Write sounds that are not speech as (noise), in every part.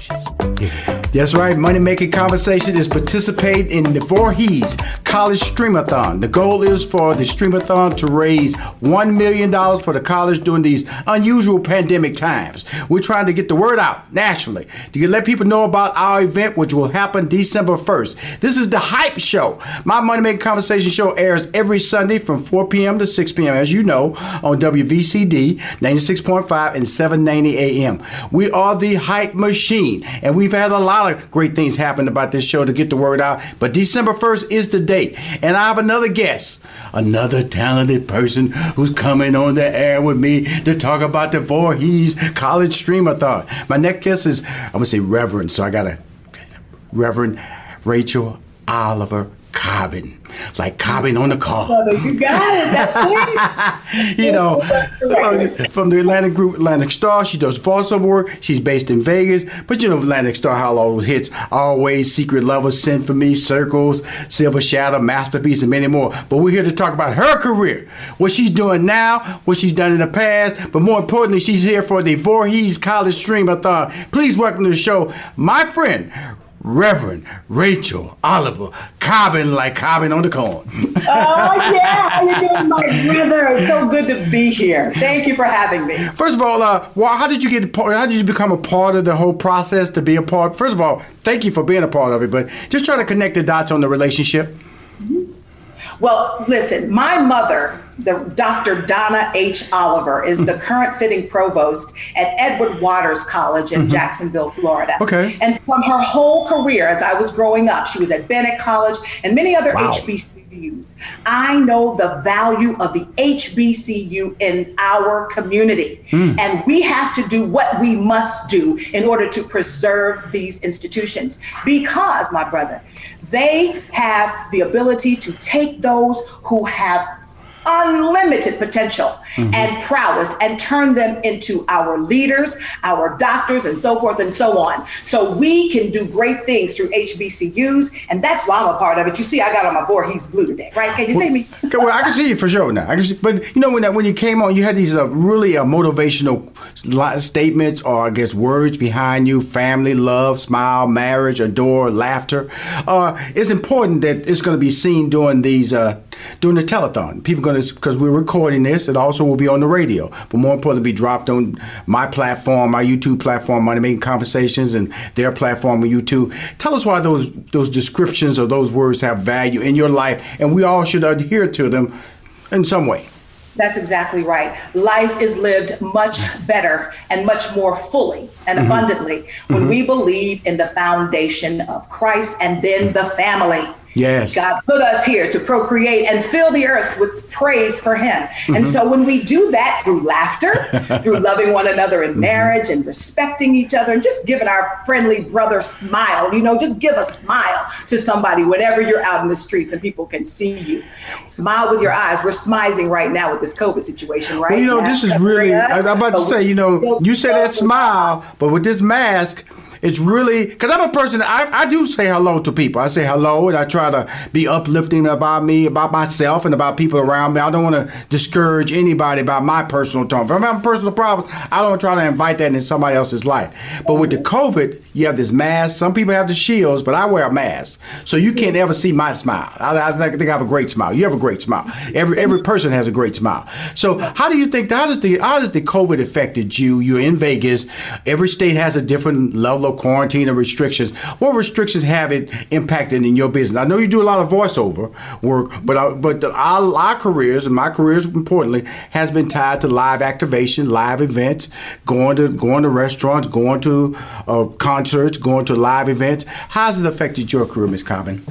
We go. That's right. Money Making Conversation is participate in the Voorhees College Streamathon. The goal is for the Streamathon to raise $1 million for the college during these unusual pandemic times. We're trying to get the word out nationally to let people know about our event, which will happen December 1st. This is the Hype Show. My Money Making Conversation show airs every Sunday from 4 p.m. to 6 p.m., as you know, on WVCD 96.5 and 790 a.m. We are the Hype Machine, and we've had a lot of great things happen about this show to get the word out. But December 1st is the date, and I have another guest, another talented person who's coming on the air with me to talk about the Voorhees College Streamathon. My next guest is, I'm gonna say Reverend, so I gotta, Reverend Rachel Oliver Cobbin, like Cobbin on the car. You got it. That's (laughs) it. you know, from the Atlantic group Atlantic Starr. She does voiceover work. She's based in Vegas. But you know, Atlantic Starr, how all those hits Always, Secret Lover, Send for Me, Circles, Silver Shadow, Masterpiece, and many more. But we're here to talk about her career, what she's doing now, what she's done in the past. But more importantly, she's here for the Voorhees College Streamathon. Please welcome to the show my friend, Reverend Rachel Oliver Cobbin, like Cobbin on the corn. Oh yeah, how you doing, my brother? It's so good to be here. Thank you for having me. First of all, uh, well, how did you get? How did you become a part of the whole process to be a part? First of all, thank you for being a part of it, but just trying to connect the dots on the relationship. Well, listen, my mother, the Dr. Donna H. Oliver, is the mm-hmm. current sitting provost at Edward Waters College in mm-hmm. Jacksonville, Florida. Okay. And from her whole career as I was growing up, she was at Bennett College and many other Wow. HBCUs. I know the value of the HBCU in our community. Mm. And we have to do what we must do in order to preserve these institutions because, my brother, they have the ability to take those who have unlimited potential and prowess and turn them into our leaders, our doctors, and so forth and so on. So we can do great things through HBCUs, and that's why I'm a part of it. You see, I got on my Voorhees blue today, right? Can you see me? Well, I can see you for sure now. I can see, but you know when that, when you came on, you had these uh, really uh, motivational statements or I guess words behind you: family, love, smile, marriage, adore, laughter. Uh, it's important that it's going to be seen during these uh, during the telethon. People going to because we're recording this. It also will be on the radio, but more importantly, be dropped on my platform, my YouTube platform, Money Making Conversations, and their platform on YouTube. Tell us why those those descriptions or those words have value in your life, and we all should adhere to them in some way. That's exactly right. Life is lived much better and much more fully and mm-hmm. abundantly when mm-hmm. we believe in the foundation of Christ and then the family. Yes. God put us here to procreate and fill the earth with praise for Him. Mm-hmm. And so when we do that through laughter, (laughs) through loving one another in mm-hmm. marriage and respecting each other and just giving our friendly brother smile, you know, just give a smile to somebody whenever you're out in the streets and people can see you. Smile with your eyes. We're smizing right now with this COVID situation, right? Well, you know, this is really, I was about to say, you know, you say that smile, but with this mask, it's really because I'm a person. I, I do say hello to people. I say hello, and I try to be uplifting about me, about myself, and about people around me. I don't want to discourage anybody about my personal tone. If I'm having personal problems, I don't try to invite that in somebody else's life. But with the COVID, you have this mask. Some people have the shields, but I wear a mask, so you can't ever see my smile. I, I think I have a great smile. You have a great smile. Every every person has a great smile. So how do you think? How does the how does the COVID affected you? You're in Vegas. Every state has a different level of quarantine and restrictions. What restrictions have it impacted in your business? I know you do a lot of voiceover work, but uh, but the, our, our careers and my careers, importantly, has been tied to live activation, live events, going to going to restaurants, going to uh, concerts, going to live events. How has it affected your career, Ms. Cobbin?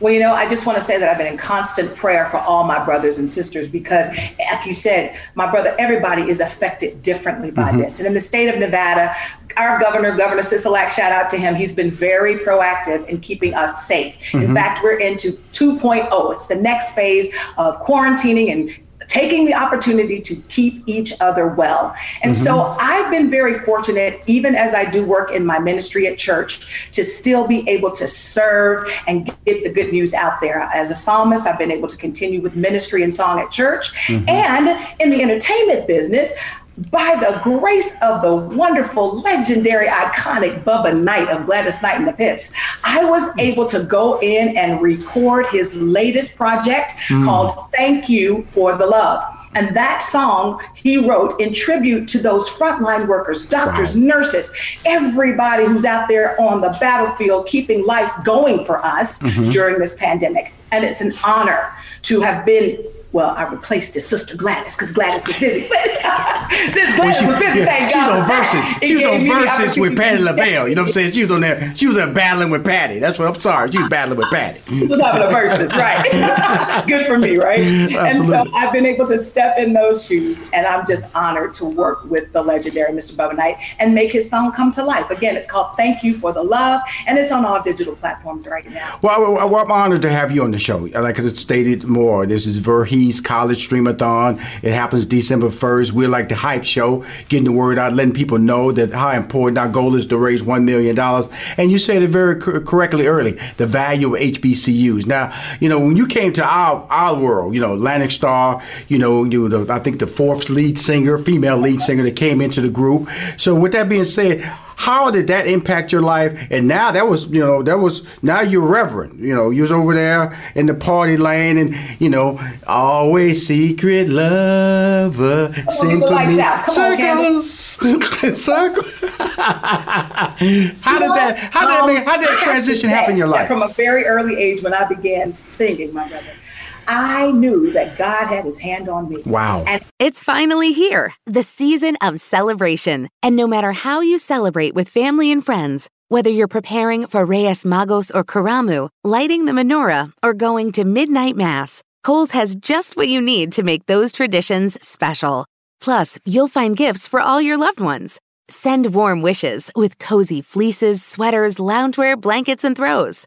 Well, you know, I just want to say that I've been in constant prayer for all my brothers and sisters because, like you said, my brother, everybody is affected differently by mm-hmm. this. And in the state of Nevada, our governor, Governor Sisolak, shout out to him. He's been very proactive in keeping us safe. Mm-hmm. In fact, we're into 2.0. It's the next phase of quarantining and taking the opportunity to keep each other well. And mm-hmm. so I've been very fortunate, even as I do work in my ministry at church, to still be able to serve and get the good news out there. As a psalmist, I've been able to continue with ministry and song at church. Mm-hmm. And in the entertainment business, by the grace of the wonderful, legendary, iconic Bubba Knight of Gladys Knight and the Pips, I was able to go in and record his latest project mm. called Thank You for the Love. And that song he wrote in tribute to those frontline workers, doctors, wow. nurses, everybody who's out there on the battlefield keeping life going for us mm-hmm. during this pandemic. And it's an honor to have been well, I replaced his sister Gladys because Gladys was busy. (laughs) Since Gladys well, she, was busy, yeah, She's God. on Verzuz. She was on Verzuz with Patti LaBelle. You know what I'm saying? She was on there. She was uh, battling with Patti. That's what I'm sorry. She was battling with Patti. She was having a Verzuz, right? (laughs) Good for me, right? Absolutely. And so I've been able to step in those shoes, and I'm just honored to work with the legendary Mr. Bubba Knight and make his song come to life. Again, it's called "Thank You for the Love," and it's on all digital platforms right now. Well, I'm honored to have you on the show. I like I stated more, this is Voorhees East College Streamathon. It happens December 1st. We're like the hype show, getting the word out, letting people know that how important our goal is to raise $1 million. And you said it very correctly early the value of HBCUs. Now, you know, when you came to our, our world, you know, Atlantic Starr, you know, you the, I think the fourth lead singer, female lead singer that came into the group. So, with that being said, how did that impact your life? And now that was, you know, that was now you're reverend. You know, you was over there in the party lane, and you know, always secret lover, sing for me, circles, (laughs) circles. (laughs) how did that? How did that? How did that transition happen in your life? From a very early age, when I began singing, my brother. I knew that God had his hand on me. Wow. And it's finally here, the season of celebration. And no matter how you celebrate with family and friends, whether you're preparing for Reyes Magos or Karamu, lighting the menorah, or going to midnight mass, Kohl's has just what you need to make those traditions special. Plus, you'll find gifts for all your loved ones. Send warm wishes with cozy fleeces, sweaters, loungewear, blankets, and throws.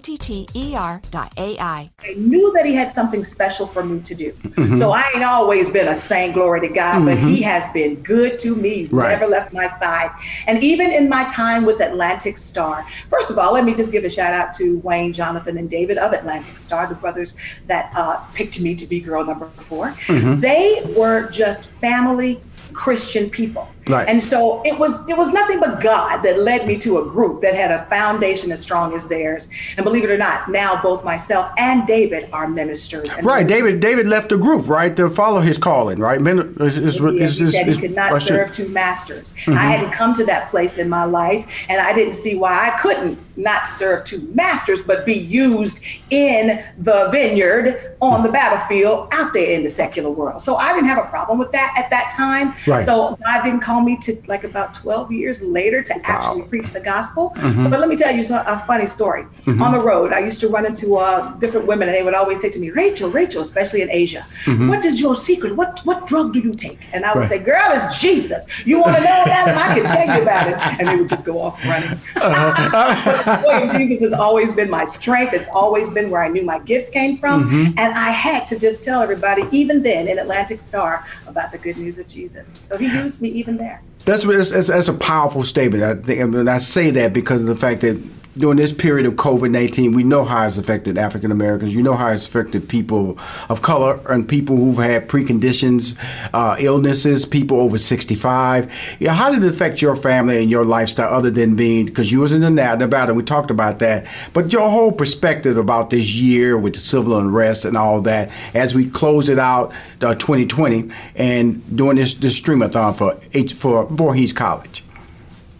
O-T-T-E-R dot A-I. I knew that he had something special for me to do. Mm-hmm. So I ain't always been a saying glory to God, mm-hmm. but he has been good to me. He's right. never left my side. And even in my time with Atlantic Starr, first of all, let me just give a shout out to Wayne, Jonathan, and David of Atlantic Starr, the brothers that uh, picked me to be girl number 4 mm-hmm. They were just family Christian people. Right. And so it was it was nothing but God that led me to a group that had a foundation as strong as theirs. And believe it or not, now both myself and David are ministers. right. David David left the group, right, to follow his calling, right? Men, is, is, he, is, he said he could not serve two masters. Mm-hmm. I hadn't come to that place in my life, and I didn't see why I couldn't not serve two masters, but be used in the vineyard, on the battlefield, out there in the secular world. So I didn't have a problem with that at that time. Right. So God didn't call me to like about 12 years later to wow. actually preach the gospel. Mm-hmm. But let me tell you a funny story. Mm-hmm. On the road, I used to run into uh, different women, and they would always say to me, Rachel, Rachel, especially in Asia, mm-hmm. what is your secret? What what drug do you take? And I would right. say, girl, it's Jesus. You want to know that? And I can tell you about it. And they would just go off running. Uh-huh. (laughs) boy, Jesus has always been my strength. It's always been where I knew my gifts came from. Mm-hmm. And I had to just tell everybody, even then in Atlantic Starr, about the good news of Jesus. So he used me even there. That's, that's, that's a powerful statement. I think, and I say that because of the fact that during this period of COVID 19, we know how it's affected African Americans. You know how it's affected people of color and people who've had preconditions, uh, illnesses, people over 65. Yeah, how did it affect your family and your lifestyle other than being, because you was in the Nevada, we talked about that, but your whole perspective about this year with the civil unrest and all that as we close it out uh, 2020 and doing this, this streamathon for, H, for Voorhees College?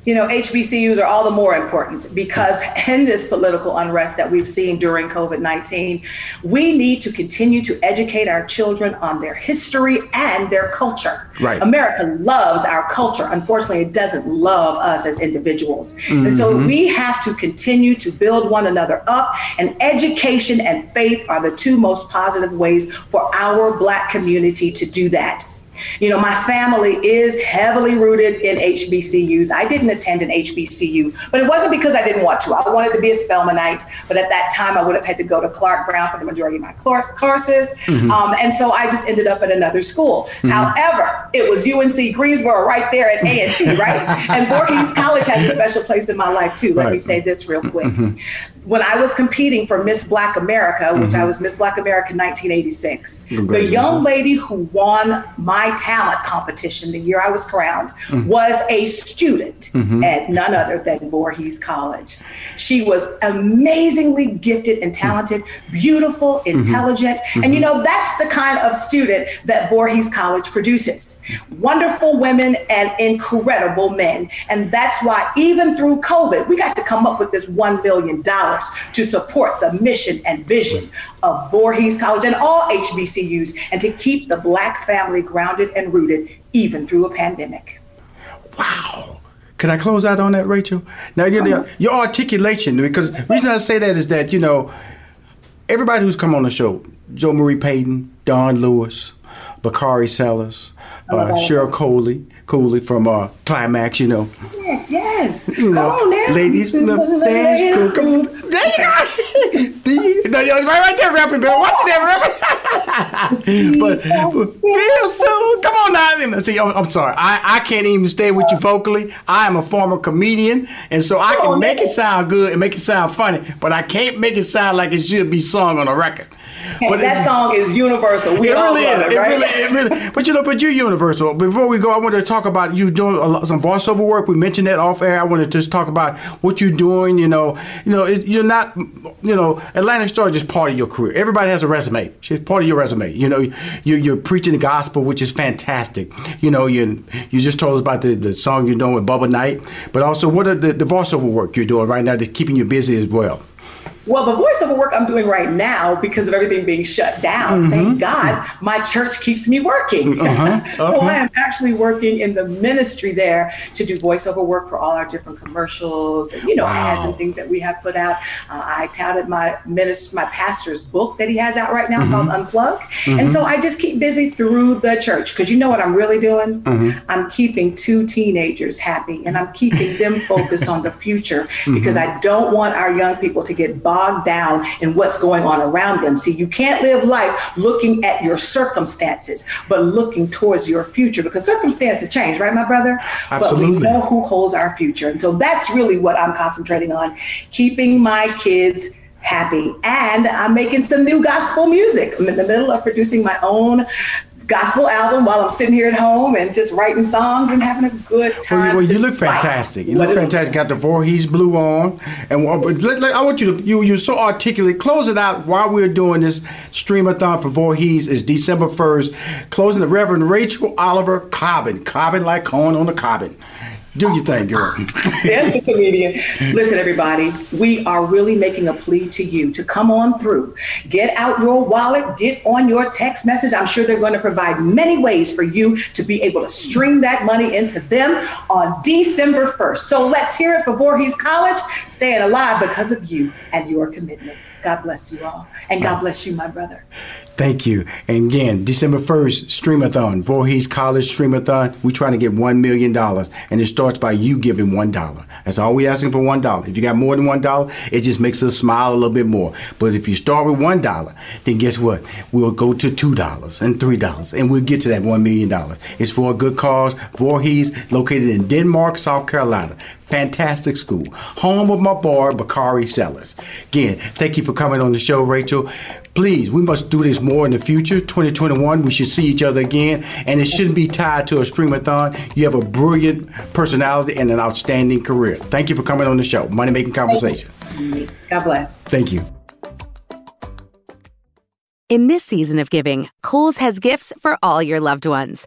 You know, HBCUs are all the more important because in this political unrest that we've seen during COVID 19, we need to continue to educate our children on their history and their culture. Right. America loves our culture. Unfortunately, it doesn't love us as individuals. Mm-hmm. And so mm-hmm. we have to continue to build one another up, and education and faith are the two most positive ways for our Black community to do that. You know, my family is heavily rooted in HBCUs. I didn't attend an HBCU, but it wasn't because I didn't want to. I wanted to be a Spelmanite, but at that time I would have had to go to Clark Brown for the majority of my courses. Mm-hmm. Um, and so I just ended up at another school. Mm-hmm. However, it was UNC Greensboro right there at A&T, right? (laughs) and Voorhees College has a special place in my life too. Let right. me say this real quick. Mm-hmm when I was competing for Miss Black America, which mm-hmm. I was Miss Black America in 1986, the young lady who won my talent competition the year I was crowned mm-hmm. was a student mm-hmm. at none other than Voorhees College. She was amazingly gifted and talented, beautiful, mm-hmm. intelligent, and you mm-hmm. know that's the kind of student that Voorhees College produces. Wonderful women and incredible men, and that's why even through COVID, we got to come up with this one million dollars to support the mission and vision of Voorhees College and all HBCUs and to keep the Black family grounded and rooted even through a pandemic. Wow. Can I close out on that, Rachel? Now, your, uh-huh. your articulation, because the reason I say that is that, you know, everybody who's come on the show, Jo Marie Payton, Don Lewis, Bakari Sellers, uh, Cheryl Coley, Cooley from uh, Klymaxx, you know. Yes, yes. You know, ladies in the dance crew. Come, (laughs) (laughs) there you go. right, right there, rapping, Bill. It there, but real soon. Come on now. See, I'm, I'm sorry. I, I can't even stay with you vocally. I am a former comedian, and so I can make it sound good and make it sound funny, but I can't make it sound like it should be sung on a record. But that song is universal. We it all really love is. it, It right? really, it really. But you know, but you're universal. Before we go, I want to talk about you doing a lot, some voiceover work. We mentioned that off air. I want to just talk about what you're doing. You know, you know, it, you're not, you know, Atlantic Starr is just part of your career. Everybody has a resume. She's part of your resume. You know, you, you're preaching the gospel, which is fantastic. You know, you you just told us about the, the song you're doing with Bubba Knight, but also what are the, the voiceover work you're doing right now that's keeping you busy as well. Well, the voiceover work I'm doing right now, because of everything being shut down, Mm-hmm. thank God, my church keeps me working. (laughs) Uh-huh, uh-huh. I am actually working in the ministry there to do voiceover work for all our different commercials and you know ads and things that we have put out. Uh, I touted my minister, my pastor's book that he has out right now called Unplug, and so I just keep busy through the church because you know what I'm really doing. I'm keeping two teenagers happy and I'm keeping them (laughs) focused on the future because I don't want our young people to get bogged down in what's going on around them. See, you can't live life looking at your circumstances, but looking towards your future because circumstances change, right, my brother? Absolutely. But we know who holds our future. And so that's really what I'm concentrating on keeping my kids happy. And I'm making some new gospel music. I'm in the middle of producing my own gospel album while I'm sitting here at home and just writing songs and having a good Well, time. you, well, you look fantastic. You look fantastic. Got the Voorhees blue on, and I want you to you you're so articulate. Close it out while we're doing this streamathon for Voorhees is December first. Closing the Reverend Rachel Oliver Cobbin, Cobbin like corn on the cobbin. Do your thing, girl. (laughs) There's the comedian. Listen, everybody, we are really making a plea to you to come on through. Get out your wallet, get on your text message. I'm sure they're going to provide many ways for you to be able to stream that money into them on December 1st. So let's hear it for Voorhees College, staying alive because of you and your commitment. God bless you all. And God bless you, my brother. Thank you. And again, December 1st, Streamathon, Voorhees College Streamathon. We're trying to get $1 million. And it starts by you giving $1. That's all we're asking for $1. If you got more than $1, it just makes us smile a little bit more. But if you start with $1, then guess what? We'll go to $2 and $3 and we'll get to that $1 million. It's for a good cause. Voorhees, located in Denmark, South Carolina. Fantastic school. Home of my boy, Bakari Sellers. Again, thank you for coming on the show, Rachel. Please, we must do this more in the future. 2021, we should see each other again, and it shouldn't be tied to a streamathon. You have a brilliant personality and an outstanding career. Thank you for coming on the show. Money Making Conversation. God bless. Thank you. In this season of giving, Kohl's has gifts for all your loved ones.